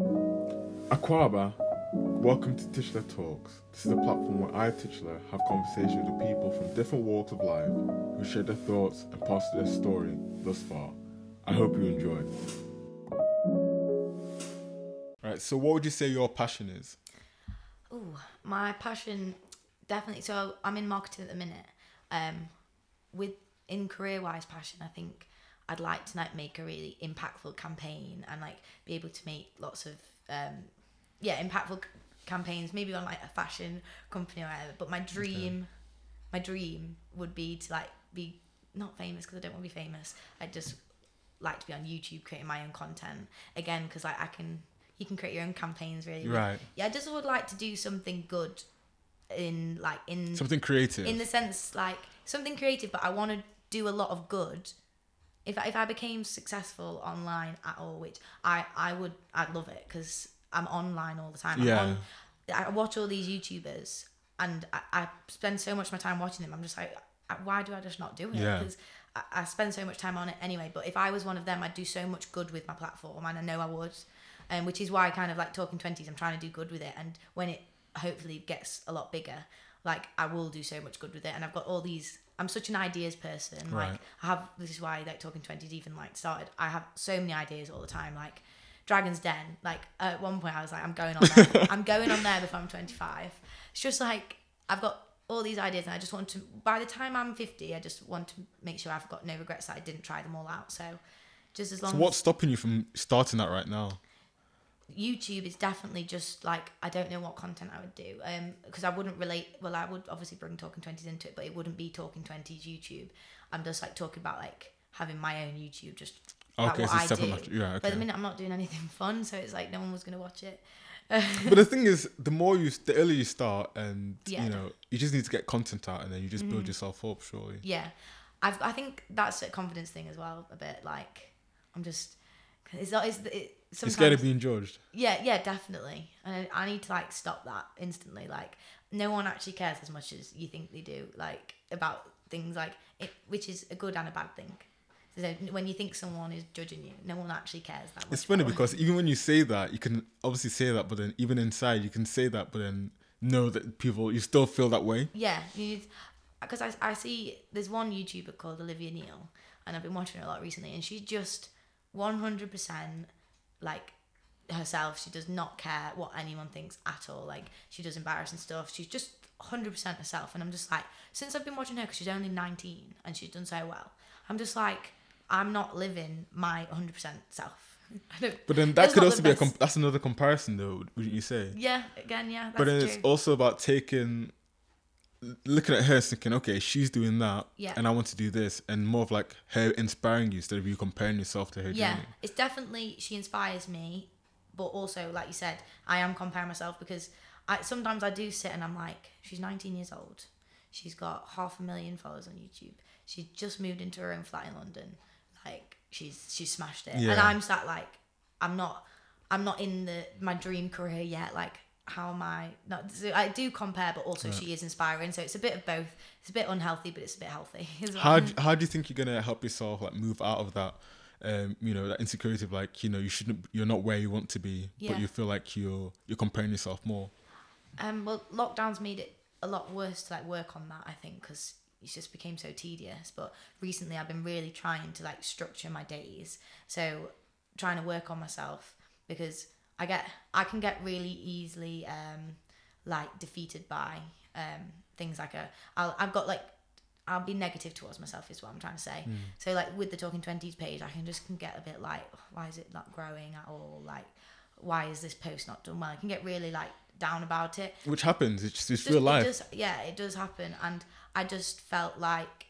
Akwaaba, welcome to Titular Talks. This is a platform where I, Titular, have conversations with people from different walks of life who share their thoughts and pass their story thus far. I hope you enjoy. Right, so what would you say your passion is? Oh, my passion definitely. So I'm in marketing at the minute. Um, with in career wise passion, I think I'd like to like make a really impactful campaign and like be able to make lots of um, yeah, impactful c- campaigns. Maybe on like a fashion company or whatever. But my dream, my dream would be to like be not famous because I don't want to be famous. I just like to be on YouTube creating my own content again because like I can you can create your own campaigns really. Right. Yeah, I just would like to do something good in like in Something creative. in the sense like something creative, but I want to do a lot of good. If I, if I became successful online at all, which I I would I'd love it because I'm online all the time. I'm Yeah. on, I watch all these YouTubers and I, I spend so much of my time watching them. I'm just like, why do I just not do it? Yeah. Because I, I spend so much time on it anyway. But if I was one of them, I'd do so much good with my platform, and I know I would. Um, which is why I kind of like talking twenties. I'm trying to do good with it, and when it hopefully gets a lot bigger, like I will do so much good with it. And I've got all these. I'm such an ideas person. Like I have. This is why like talking twenties even like started. I have so many ideas all the time. Like Dragon's Den. Like at one point I was like, I'm going on there. I'm going on there before I'm 25. It's just like I've got all these ideas and I just want to. By the time I'm 50, I just want to make sure I've got no regrets that I didn't try them all out. So just as long so as what's stopping you from starting that right now? YouTube is definitely just like I don't know what content I would do um because I wouldn't relate well I would obviously bring talking 20s into it but it wouldn't be talking 20s YouTube I'm just like talking about like having my own YouTube just Okay, what so I do matter- yeah, but at the minute I'm not doing anything fun so it's like no one was gonna watch it but the thing is, the more you, the earlier you start, and Yeah. Mm-hmm. you know, you just need to get content out, and then you just build yourself up. Surely. yeah I've I think that's a confidence thing as well a bit like I'm just it's not it's it, You're scared of being judged. Yeah, yeah, definitely. And I, I need to like stop that instantly. Like, no one actually cares as much as you think they do. Like about things like it, which is a good and a bad thing. So when you think someone is judging you, no one actually cares that much. It's funny because even when you say that, you can obviously say that, but then even inside, you can say that, but then know that people, you still feel that way. yeah, because I I see there's one YouTuber called Olivia Neal, and I've been watching her a lot recently, and she just one hundred percent like herself. She does not care what anyone thinks at all. Like she does embarrassing stuff. She's just hundred percent herself, and I'm just like, since I've been watching her, because she's only nineteen and she's done so well, I'm just like, I'm not living my hundred percent self. But then that could also be a best. com- that's another comparison though, wouldn't you say? yeah, again, yeah, that's but then true. it's also about taking, looking at her thinking, okay, she's doing that, Yeah. and I want to do this, and more of like her inspiring you instead of you comparing yourself to her yeah. journey. it's definitely she inspires me but also like you said i am comparing myself because i sometimes i do sit and i'm like she's 19 years old. She's got half a million followers on youtube. She just moved into her own flat in london. Like she's she's smashed it. And i'm sat like i'm not i'm not in the my dream career yet. Like how am I not so I do compare but also she is inspiring so it's a bit of both it's a bit unhealthy but it's a bit healthy as well How d- how do you think you're gonna help yourself like move out of that? Um, you know that insecurity of like you know you shouldn't you're not where you want to be, Yeah. but you feel like you're you're comparing yourself more. Um, well, lockdowns made it a lot worse to like work on that. I think because it just became so tedious. But recently, I've been really trying to like structure my days. So trying to work on myself because I get I can get really easily um like defeated by um things like a I'll, I've got like I'll be negative towards myself is what I'm trying to say. So like with the talking twenties page, I can just can get a bit like, "Oh, why is it not growing at all? Like, why is this post not done well? I can get really like down about it. Which happens. It's just it's Just- real it life. does- yeah, it does happen, and I just felt like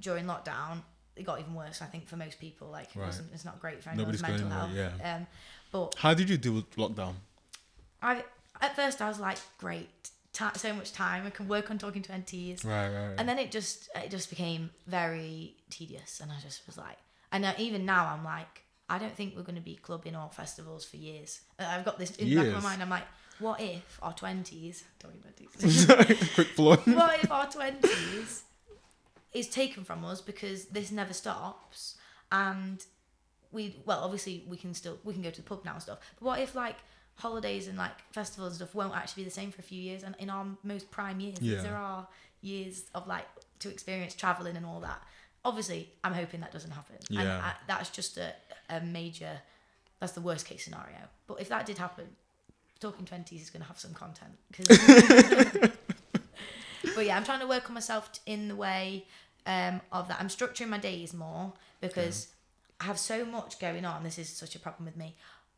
during lockdown it got even worse. I think for most people, like it wasn't, it's not great for anyone's Nobody's mental health. yeah. Um, but How did you deal with lockdown? I at first I was like, great, so much time. I can work on talking twenties. Right, right. right. And then it just it just became very tedious, and I just was like, and uh, even now I'm like, I don't think we're going to be clubbing or festivals for years. Uh, I've got this in the back of my mind. I'm like, what if our twenties, talking about twenties, Quick flow. what if our twenties is taken from us because this never stops, and we well obviously we can still we can go to the pub now and stuff. But what if like holidays and like festivals and stuff won't actually be the same for a few years and in our most prime years Yeah. there are years of like to experience traveling and all that obviously i'm hoping that doesn't happen and Yeah. I, that's just a, a major that's the worst case scenario but if that did happen talking 20s is going to have some content 'cause- but yeah i'm trying to work on myself in the way um, of that i'm structuring my days more because i have so much going on this is such a problem with me.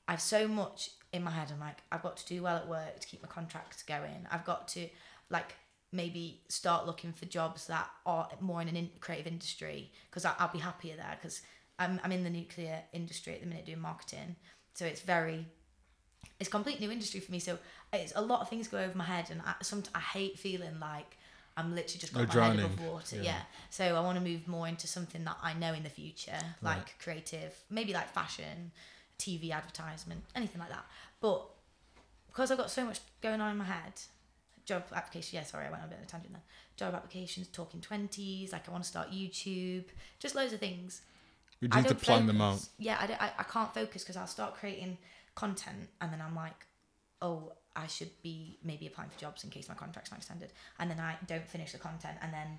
I have so much in my head i'm like i've got to do well at work to keep my contracts going. I've got to like maybe start looking for jobs that are more in an in- creative industry because I'll be happier there because I'm, I'm in the nuclear industry at the minute doing marketing. So it's very it's complete new industry for me. So it's a lot of things go over my head and I, some, I hate feeling like I'm literally just got Oh, my head drowning. above water Yeah. yeah. so I want to move more into something that I know in the future like Right. creative maybe like fashion TV advertisement anything like that but because I've got so much going on in my head job application. Yeah, sorry, I went on a bit of a tangent there. Job applications, talking twenties. Like I want to start YouTube. Just loads of things. We need to plan them out. Yeah, I, don't, I, I can't focus because I'll start creating content and then I'm like, oh, I should be maybe applying for jobs in case my contract's not extended. And then I don't finish the content and then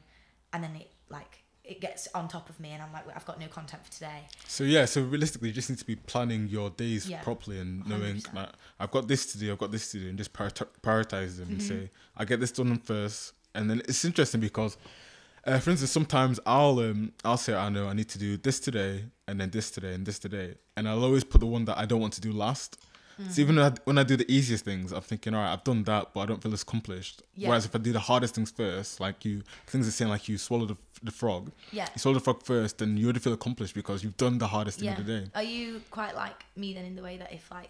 and then it like it gets on top of me and I'm like, I've got no content for today. So yeah, so realistically, you just need to be planning your days Yeah. properly and knowing 100%. that I've got this to do, I've got this to do, and just prioritize, them and Mm-hmm. say I get this done first. And then it's interesting because, uh, for instance, sometimes I'll um I'll say I know I need to do this today and then this today and this today, and I'll always put the one that I don't want to do last. Mm-hmm. So even when I, when I do the easiest things, I'm thinking, all right, I've done that, but I don't feel as accomplished. Yeah. Whereas if I do the hardest things first, like you, things are saying like you swallow the, the frog, Yeah. you swallow the frog first, then you already feel accomplished because you've done the hardest thing Yeah. of the day. Are you quite like me then in the way that if like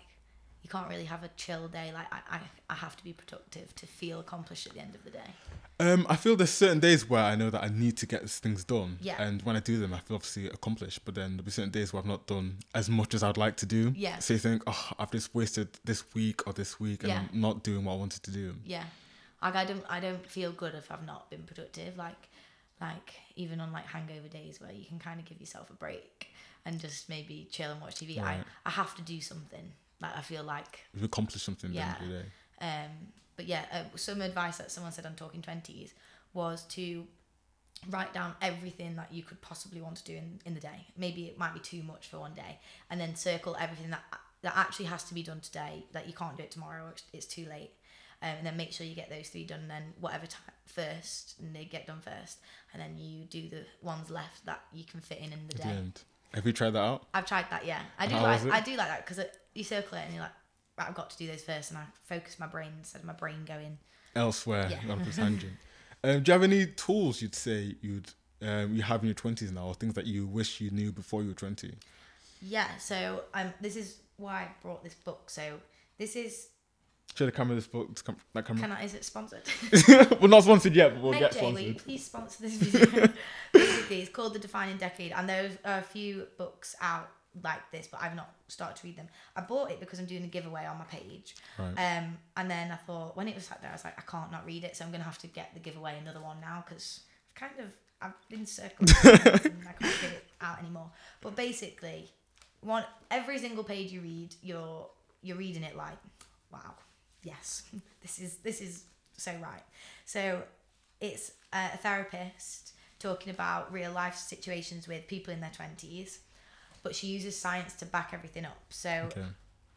you can't really have a chill day, like I, I, I have to be productive to feel accomplished at the end of the day. Um, I feel there's certain days where I know that I need to get these things done, Yeah. and when I do them, I feel obviously accomplished. But then there'll be certain days where I've not done as much as I'd like to do. Yeah. So you think, oh, I've just wasted this week or this week, and Yeah. I'm not doing what I wanted to do. Yeah. Like I don't I don't feel good if I've not been productive. Like like even on like hangover days where you can kind of give yourself a break and just maybe chill and watch TV. Right. I, I have to do something. Like I feel like You've accomplished something Yeah. at the end of the day. Um, but yeah, uh, some advice that someone said on Talking Twenties was to write down everything that you could possibly want to do in, in the day. Maybe it might be too much for one day, and then circle everything that that actually has to be done today that you can't do it tomorrow. It's, it's too late. Um, and then make sure you get those three done. And then whatever time first, and they get done first, and then you do the ones left that you can fit in in the At day. the. Have you tried that out? I've tried that. Yeah, I do like? I do like that because you circle it and you're like, right, I've got to do those first, and I focus my brain instead of my brain going. Elsewhere, Yeah. on a tangent. Um, do you have any tools you'd say you'd um, you have in your twenties now, or things that you wish you knew before you were twenty? Yeah, so um, this is why I brought this book. So this is Should I camera this book? That camera? can I, is it sponsored? We're not sponsored yet, but we'll Hey get Jay, will you sponsored. please sponsor this video? Basically, it's called The Defining Decade, and there are a few books out like this, but I've not started to read them. I bought it because I'm doing a giveaway on my page, Right. um, and then I thought when it was sat there, I was like, I can't not read it, so I'm gonna have to get the giveaway another one now because kind of I've been circling and I can't get it out anymore. But basically, one every single page you read, you're you're reading it like, wow, yes, this is this is so right. So it's a therapist talking about real life situations with people in their twenties, but she uses science to back everything up. So Okay.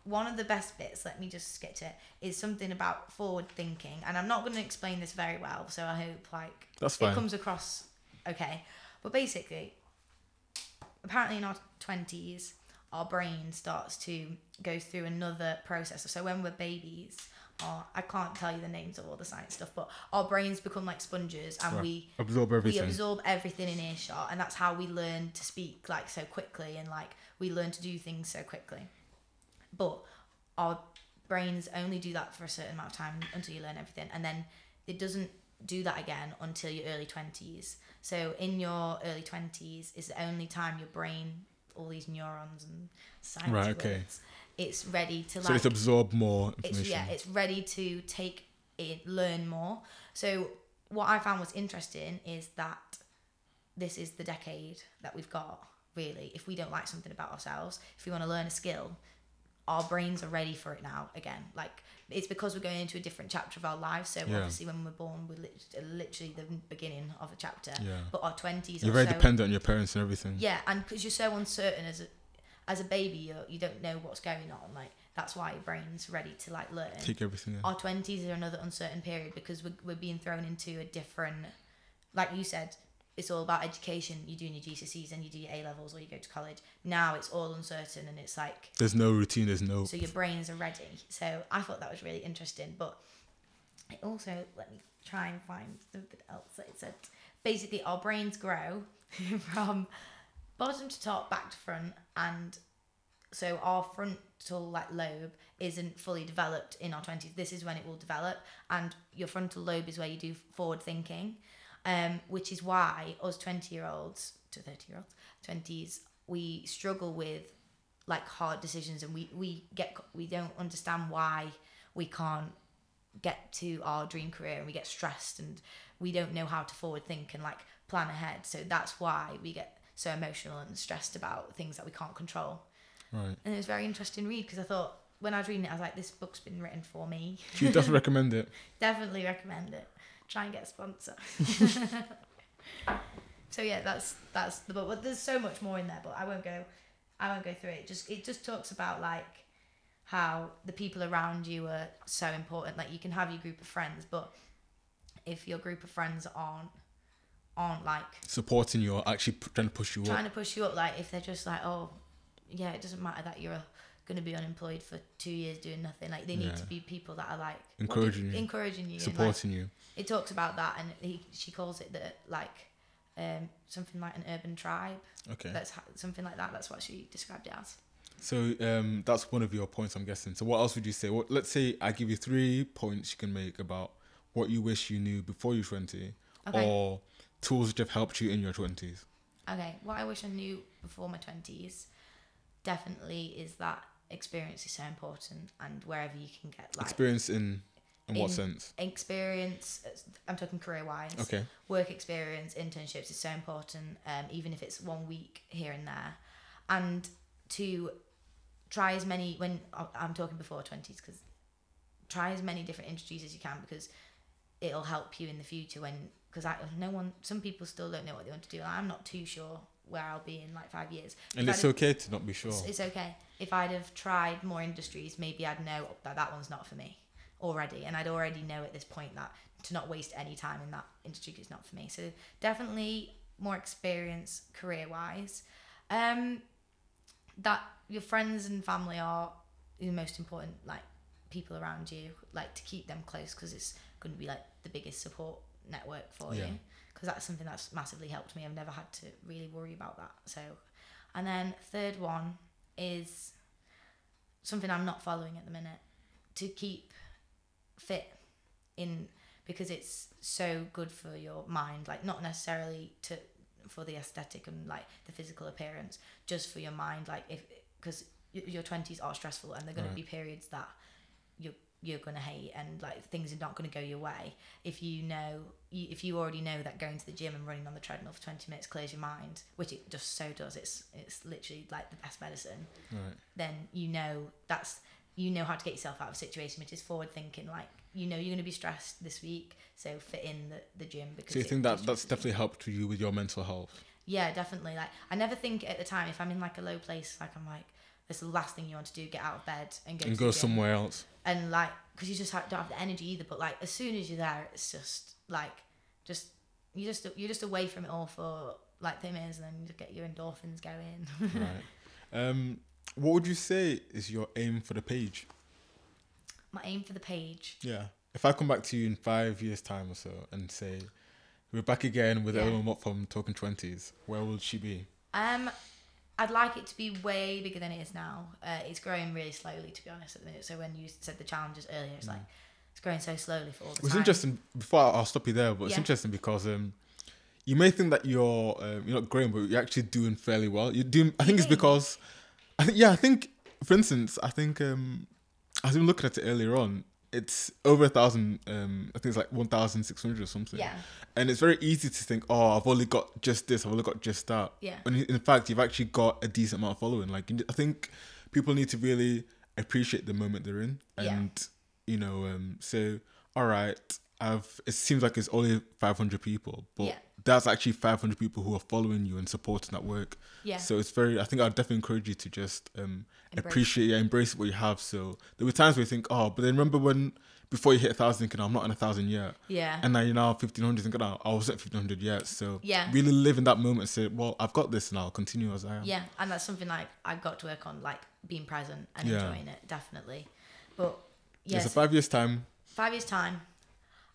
one of the best bits, let me just skip to it, is something about forward thinking. And I'm not going to explain this very well, so I hope like That's fine. it comes across okay. But basically, apparently in our 20s, our brain starts to go through another process. So when we're babies, or I can't tell you the names of all the science stuff, but our brains become like sponges and we Absorb everything. we absorb everything in earshot and that's how we learn to speak like so quickly and like we learn to do things so quickly but our brains only do that for a certain amount of time until you learn everything and then it doesn't do that again until your early 20s so in your early 20s is the only time your brain all these neurons and science Right, okay. words it's ready to so it's absorb more it's information. yeah it's ready to take it learn more so what i found was interesting is that this is the decade that we've got really. If we don't like something about ourselves, if we want to learn a skill, our brains are ready for it now again. Like it's because we're going into a different chapter of our lives. So Yeah. obviously, when we're born, we're lit- uh, literally the beginning of a chapter. Yeah. But our twenties You're are very so dependent on your parents and everything. yeah, and because you're so uncertain as a as a baby, you you don't know what's going on. Like that's why your brain's ready to like learn. Take everything in. Our twenties are another uncertain period because we're we're being thrown into a different, like you said, it's all about education. You're doing your GCSEs and you do your A levels or you go to college. Now it's all uncertain and it's like There's no routine. There's no. so your brains are ready. So I thought that was really interesting. But it also let me try and find something else that it said. Basically, our brains grow from bottom to top, back to front, and so our frontal like lobe isn't fully developed in our twenties. This is when it will develop, and your frontal lobe is where you do forward thinking, um, which is why us twenty year olds to thirty year olds, twenties, we struggle with like hard decisions, and we we get we don't understand why we can't get to our dream career and we get stressed and we don't know how to forward think and like plan ahead so that's why we get so emotional and stressed about things that we can't control. Right. and it was very interesting read because i thought when i was reading it i was like this book's been written for me. Do you definitely recommend it? definitely recommend it. Try and get a sponsor. So yeah that's that's the book. But there's so much more in there but i won't go i won't go through it. Just it just talks about like how the people around you are so important. Like you can have your group of friends but if your group of friends aren't aren't like Supporting you or actually p- trying to push you trying up. to push you up like if they're just like oh yeah it doesn't matter that you're going to be unemployed for two years doing nothing like they need Yeah. to be people that are like Encouraging do- you. encouraging you and, like, Supporting you. it talks about that and he, she calls it the like um something like an urban tribe Okay. that's ho- something like that that's what she described it as So um, that's one of your points, I'm guessing. So what else would you say? What, let's say I give you three points you can make about what you wish you knew before you're 20, Okay. or tools which have helped you in your 20s. okay what i wish i knew before my 20s definitely is that experience is so important and wherever you can get like Experience in in what In- sense? experience i'm talking career wise Okay. work experience internships is so important um, even if it's one week here and there and to try as many when oh, i'm talking before 20s because try as many different industries as you can because it'll help you in the future when because I no one some people still don't know what they want to do and I'm not too sure where I'll be in like five years. And If it's I'd- okay to not be sure. it's, it's okay. If I'd have tried more industries maybe I'd know that that one's not for me already and I'd already know at this point that to not waste any time in that industry is not for me. So definitely more experience career wise um that your friends and family are the most important like people around you like to keep them close because it's going to be like the biggest support network for Yeah. you because that's something that's massively helped me i've never had to really worry about that so and then third one is something i'm not following at the minute to keep fit in because it's so good for your mind like not necessarily to for the aesthetic and like the physical appearance just for your mind like if because your 20s are stressful and they're going Right. to be periods that you're going to hate and like things are not going to go your way if you know you, if you already know that going to the gym and running on the treadmill for 20 minutes clears your mind which it just so does it's it's literally like the best medicine Right. then you know that's you know how to get yourself out of a situation which is forward thinking like you know you're going to be stressed this week so fit in the, the gym because So you think that that's definitely helped you with your mental health? yeah definitely like i never think at the time if i'm in like a low place like i'm like it's the last thing you want to do get out of bed and go and to go somewhere else. And like because you just ha- don't have the energy either but like as soon as you're there it's just like just you just you're just away from it all for like 10 minutes and then you just get your endorphins going right. Um, what would you say is your aim for the page? my aim for the page Yeah. If I come back to you in five years' time or so and say we're back again with Yeah. Ellen Mott from Talking Twenties, where will she be? Um, I'd like it to be way bigger than it is now. Uh, it's growing really slowly, to be honest, at the minute. So when you said the challenges earlier, it's like it's growing so slowly for all the It was time. interesting. Before I'll stop you there, but it's Yeah. interesting because um, you may think that you're um, you're not growing, but you're actually doing fairly well. You're doing. I think it's think? because I think yeah. I think for instance, I think um, I was even looking at it earlier on. It's over a thousand. Um, I think it's like one thousand six hundred or something. Yeah. And it's very easy to think, oh, I've only got just this. I've only got just that. Yeah. And in fact, you've actually got a decent amount of following. Like I think people need to really appreciate the moment they're in, Yeah. and you know, um, say, all right, I've. It seems like it's only five hundred people, but Yeah. That's actually five hundred people who are following you and supporting that work. Yeah. So it's very. I think I'd definitely encourage you to just um, Embrace. appreciate, yeah, embrace what you have. So there were times where you think, oh, but then remember when before you hit a thousand, thinking, I'm not in a thousand yet. Yeah. And now you're now fifteen hundred, thinking, oh, I wasn't fifteen hundred yet. So Yeah. really live in that moment and say, well, I've got this, and I'll continue as I am. Yeah, and that's something like I've got to work on, like being present and Yeah. enjoying it, definitely. But Yeah. yes, So five years time. five years time.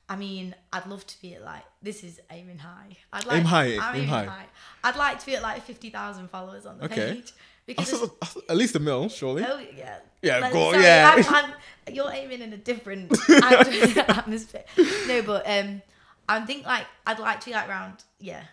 I mean, I'd love to be at like this is aiming high. I'd like Aim high, I'm aim aiming high. I'd like to be at like fifty thousand followers on the Okay. page because that's At least a mil, surely. oh yeah Yeah, Like, go- sorry, yeah. I'm, I'm- you're aiming in a different atmosphere. No, but um, I think like I'd like to be like around yeah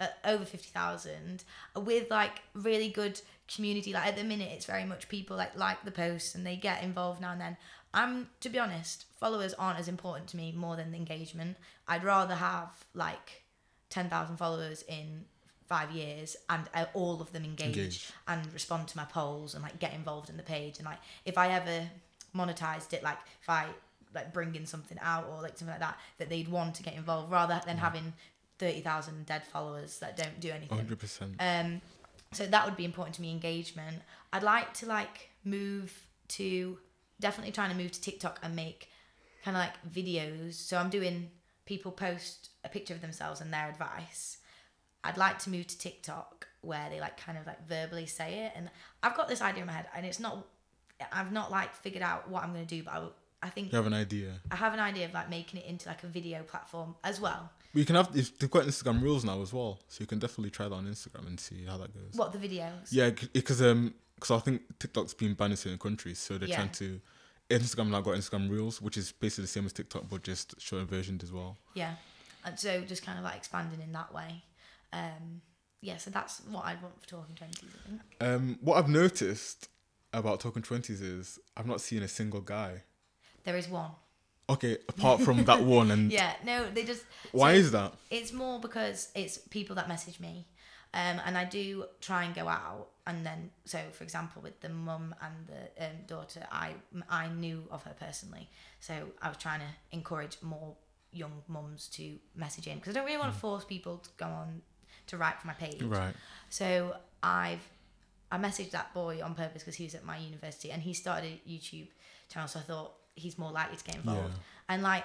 uh, over fifty thousand with like really good community. Like at the minute, it's very much people like like the posts and they get involved now and then. I'm to be honest, followers aren't as important to me more than the engagement. I'd rather have like ten thousand followers in five years and uh, all of them engage, Engage. and respond to my polls and like get involved in the page and like if I ever monetized it like if I like bring in something out or like something like that that they'd want to get involved rather than having 30,000 dead followers that don't do anything hundred percent. um, so that would be important to me. Engagement. I'd like to like move to definitely trying to move to TikTok and make kind of like videos. So I'm doing people post a picture of themselves and their advice. I'd like to move to TikTok where they like kind of like verbally say it. And I've got this idea in my head, and it's not. I've not like figured out what I'm gonna do, but I, I think You have an idea. I have an idea of like making it into like a video platform as well. You can have. if They've got Instagram Reels now as well, so you can definitely try that on Instagram and see how that goes. What the videos? Yeah, because um, because I think TikTok's been banned in certain countries, so they're Yeah. trying to. Instagram now got Instagram Reels, which is basically the same as TikTok, but just shorter versioned as well. Yeah. And so just kind of like expanding in that way. Um, yeah, so that's what I'd want for Talking Twenties, I think. Um, what I've noticed about Talking Twenties is I've not seen a single guy. There is one. Okay, apart from that one, and Yeah, no, they just. why so is that? It's more because it's people that message me. Um, and I do try and go out, and then so for example with the mum and the um, daughter, I I knew of her personally, so I was trying to encourage more young mums to message in because I don't really want to force people to go on to write for my page. Right. So I've I messaged that boy on purpose because he was at my university and he started a YouTube channel. So I thought he's more likely to get involved. Yeah. And like,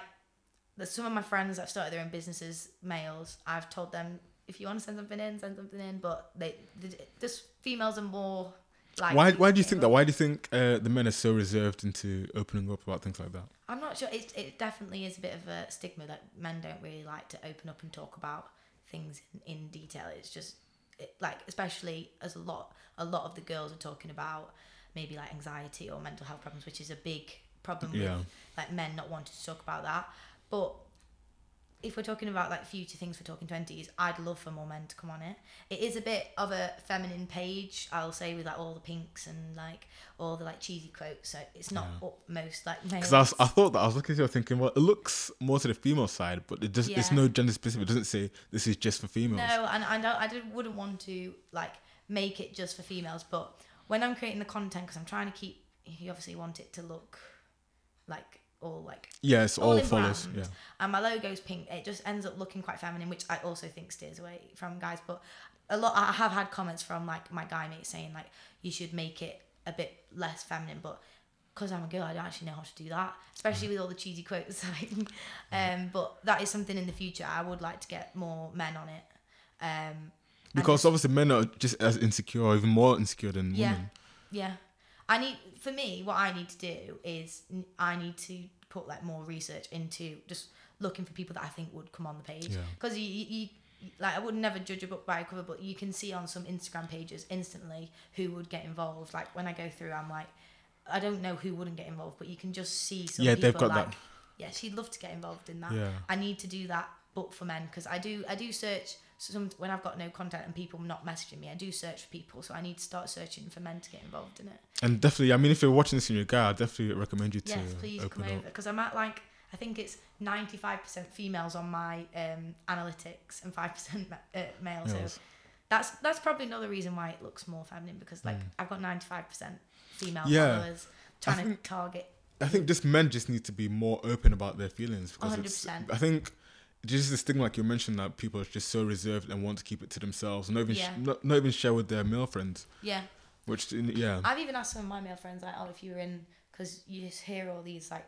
some of my friends that started their own businesses, males. I've told them if you want to send something in, send something in. But they, they just females are more like. Why? Why do you think that? Why do you think uh, the men are so reserved into opening up about things like that? I'm not sure. It, it definitely is a bit of a stigma that men don't really like to open up and talk about things in, in detail. It's just it, like, especially as a lot, a lot of the girls are talking about maybe like anxiety or mental health problems, which is a big problem Yeah. with like men not wanting to talk about that. But if we're talking about like future things for talking 20s i'd love for more men to come on it it is a bit of a feminine page i'll say with like all the pinks and like all the like cheesy quotes so it's not Yeah. up most like male Because I, I thought that I was looking at you thinking, well, it looks more to the female side, but it does. It's no gender specific. It doesn't say this is just for females. No, and I don't, I don't, wouldn't want to like make it just for females. But when I'm creating the content, because I'm trying to keep, you obviously want it to look like all like yes, all all follows. brand. Yeah. and my logo's pink. It just ends up looking quite feminine, which I also think steers away from guys. But a lot, I have had comments from like my guy mates saying like you should make it a bit less feminine, but. Because I'm a girl, I don't actually know how to do that, especially with all the cheesy quotes. Like, um, but that is something in the future I would like to get more men on it. Um, Because just- obviously men are just as insecure, even more insecure than yeah, women. yeah. I need for me what I need to do is I need to put like more research into just looking for people that I think would come on the page Yeah. because you, you, you like I would never judge a book by a cover, but you can see on some Instagram pages instantly who would get involved. Like when I go through, I'm like, I don't know who wouldn't get involved, but you can just see some Yeah, people they've got like, that. yeah, she'd love to get involved in that. Yeah. I need to do that, but for men because I do I do search some when I've got no content and people not messaging me, I do search for people. So I need to start searching for men to get involved in it. And definitely, I mean, if you're watching this and you're a guy, I definitely recommend you to Yes, please open come over because I'm at like I think it's ninety five percent females on my um, analytics and five percent uh, male. So Males. that's that's probably another reason why it looks more feminine because like I've got ninety five percent female Mm. Yeah. followers trying think- to target. I think just men just need to be more open about their feelings because 100%. I think just this thing like you mentioned that people are just so reserved and want to keep it to themselves, not even sh- not, not even share with their male friends. Yeah, Which yeah, I've even asked some of my male friends like, oh, if you were in because you just hear all these like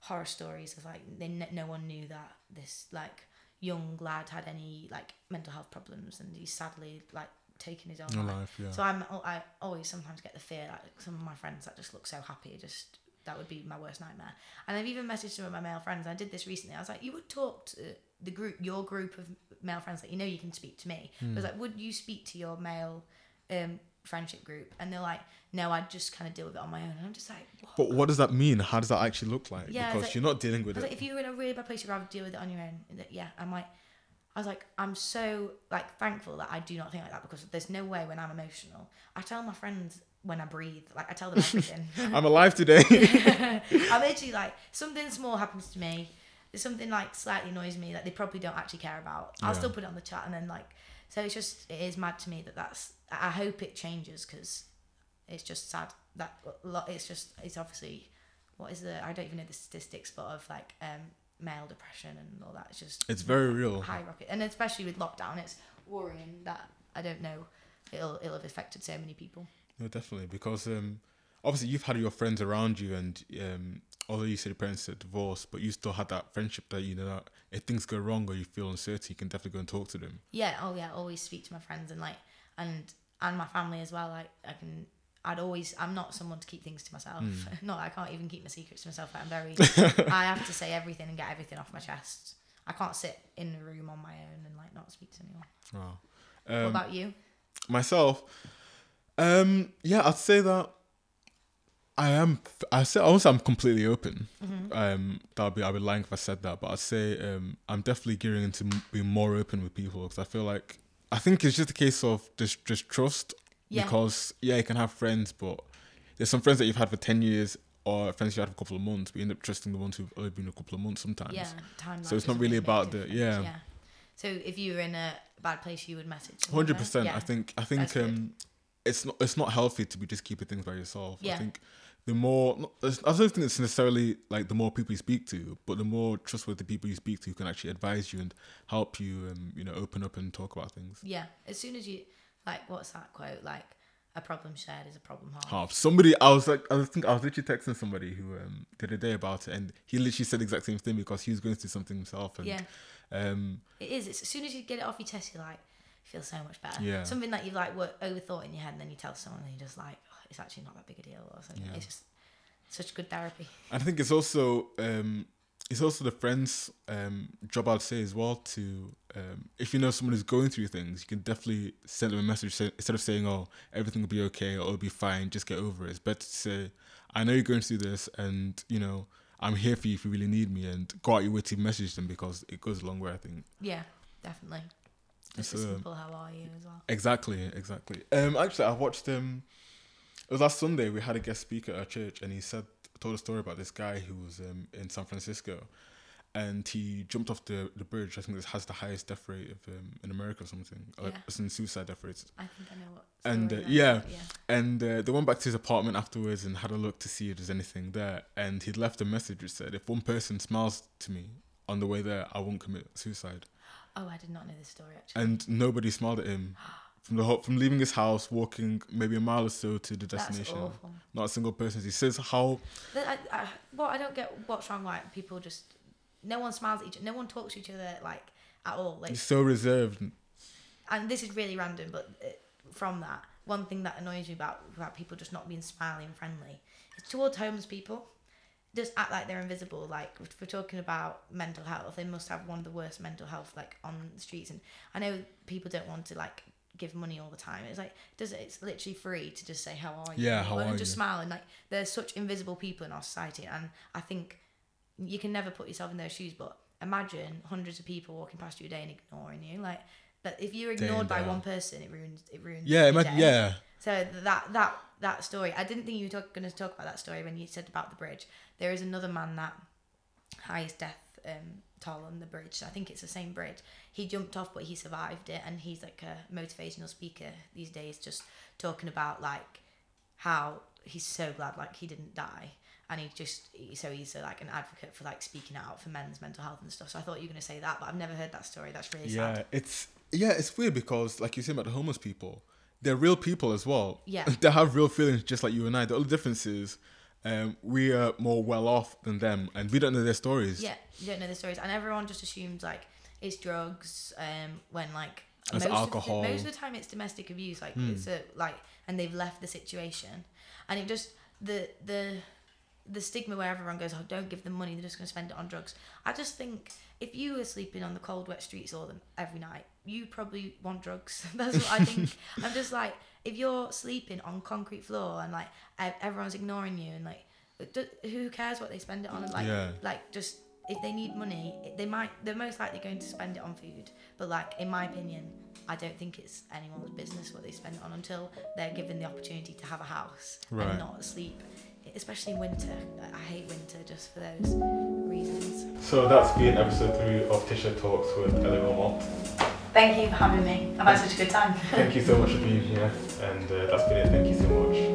horror stories of like they n- no one knew that this like young lad had any like mental health problems and he's sadly like taken his own life. life. Yeah. So I'm I always sometimes get the fear like some of my friends that just look so happy just that would be my worst nightmare. And I've even messaged some of my male friends. I did this recently. I was like, you would talk to the group, your group of male friends that you know you can speak to me. I Hmm. was like, would you speak to your male um, friendship group? And they're like, no, I just kind of deal with it on my own. And I'm just like, what? but what does that mean? How does that actually look like? Yeah, because like- you're not dealing with I was it. like, if you're in a really bad place, you'd rather deal with it on your own. Yeah, I'm like, I was like, I'm so like thankful that I do not think like that because there's no way when I'm emotional. I tell my friends when I breathe, like I tell them everything. I'm alive today. I'm literally like something small happens to me. There's something like slightly annoys me that they probably don't actually care about. I'll Yeah. still put it on the chat and then like, so it's just it is mad to me that that's. I hope it changes because it's just sad that a lot. It's just it's obviously what is the I don't even know the statistics, but of like um male depression and all that. It's just it's very real. high rocket, and especially with lockdown, it's worrying that I don't know it'll it'll have affected so many people. No, definitely because um, obviously you've had your friends around you, and um, although you said your parents are divorced, but you still had that friendship that you know that if things go wrong or you feel uncertain, you can definitely go and talk to them. Yeah, oh yeah, always speak to my friends and like and and my family as well. Like I can I'd always I'm not someone to keep things to myself. no, I can't even keep my secrets to myself. I'm very I have to say everything and get everything off my chest. I can't sit in a room on my own and like not speak to anyone. Wow. what Um, about you? myself, um, yeah, I'd say that I am. I say say I'm completely open. Um, that would be I would be lying if I said that, but I'd say um, I'm definitely gearing into being more open with people because I feel like I think it's just a case of just just trust. Yeah. Because yeah, you can have friends, but there's some friends that you've had for ten years or friends you had for a couple of months, but you end up trusting the ones who've only been a couple of months sometimes. Yeah, time. So it's not really about the- yeah. yeah. So if you were in a bad place, you would message. Hundred percent. Yeah. I think I think um, it's not it's not healthy to be just keeping things by yourself. I think the more I don't think it's necessarily like the more people you speak to, but the more trustworthy people you speak to who can actually advise you and help you and you know open up and talk about things. Yeah. As soon as you like, what's that quote? Like, a problem shared is a problem halved. Half somebody I was like I was think I was literally texting somebody who um the other day about it and he literally said the exact same thing because he was going through something himself and Yeah. um It is. It's as soon as you get it off your chest, you're like, feel so much better. Yeah. Something that you've like wor- overthought in your head, and then you tell someone, and you're just like, oh, it's actually not that big a deal, or something. Yeah. It's just such good therapy. I think it's also um, it's also the friends' um, job, I'd say as well. To um, if you know someone who's going through things, you can definitely send them a message say, instead of saying, "Oh, everything will be okay or it'll be fine, just get over it." It's better to say, "I know you're going through this, and you know I'm here for you if you really need me," and go out your way to message them because it goes a long way. I think Yeah, definitely. Just It's, a um, simple "How are you?" as well. exactly, exactly. Um, actually, I watched um, it was last Sunday. We had a guest speaker at our church, and he said told a story about this guy who was um, in San Francisco, and he jumped off the, the bridge. I think this has the highest death rate of um, in America or something. Like Yeah. it's in suicide death rates. I think I know what. And, uh, yeah. yeah. And uh, they went back to his apartment afterwards and had a look to see if there's anything there. And he'd left a message which said, "If one person smiles to me on the way there, I won't commit suicide." Oh, I did not know this story actually. And nobody smiled at him. From the from leaving his house, walking maybe a mile or so to the That's destination, awful. not a single person. He says how I, I, what I don't get what's wrong. Like people just, no one smiles at each. No one talks to each other like at all. Like he's so reserved. and this is really random, but uh, from that, one thing that annoys me about about people just not being smiley and friendly is towards homeless people. Just act like they're invisible. Like if we're talking about mental health, they must have one of the worst mental health like on the streets. And I know people don't want to like give money all the time. It's like does it? It's literally free to just say how are you? Yeah, how and are just you? smile and like there's such invisible people in our society, and I think you can never put yourself in those shoes. But imagine hundreds of people walking past you a day and ignoring you. Like But if you're ignored by one person, it ruins it ruins. Yeah, imagine, yeah. So that that that story, I didn't think you were going to talk about that story when you said about the bridge. There is another man that highest death um, toll on the bridge. I think it's the same bridge. He jumped off, but he survived it, and he's like a motivational speaker these days, just talking about like how he's so glad like he didn't die. And he just so he's uh, like an advocate for like speaking out for men's mental health and stuff. So I thought you were gonna say that, but I've never heard that story. That's really Yeah, sad. it's yeah, it's weird because like you say about the homeless people, they're real people as well. Yeah. they have real feelings just like you and I. The only difference is, um, we are more well off than them, and we don't know their stories. Yeah, you don't know the stories, and everyone just assumes like it's drugs. Um, when like It's most alcohol. Of the, most of the time, it's domestic abuse. Like it's a like, and they've left the situation, and it just the the the stigma where everyone goes, oh, don't give them money. They're just going to spend it on drugs. I just think if you were sleeping on the cold, wet streets all them every night, you probably want drugs. That's what I think. I'm just like, if you're sleeping on concrete floor and like everyone's ignoring you and like, d- who cares what they spend it on? And like, Yeah. like just if they need money, they might they're most likely going to spend it on food. But like in my opinion, I don't think it's anyone's business what they spend it on until they're given the opportunity to have a house Right. and not sleep. Especially in winter. I hate winter just for those reasons. So that's been episode three of Tisha Talks with Ellie Wilmot. Thank you for having me. I've had such a good time. Thank you so much for being here, and uh, that's been it. Thank you so much.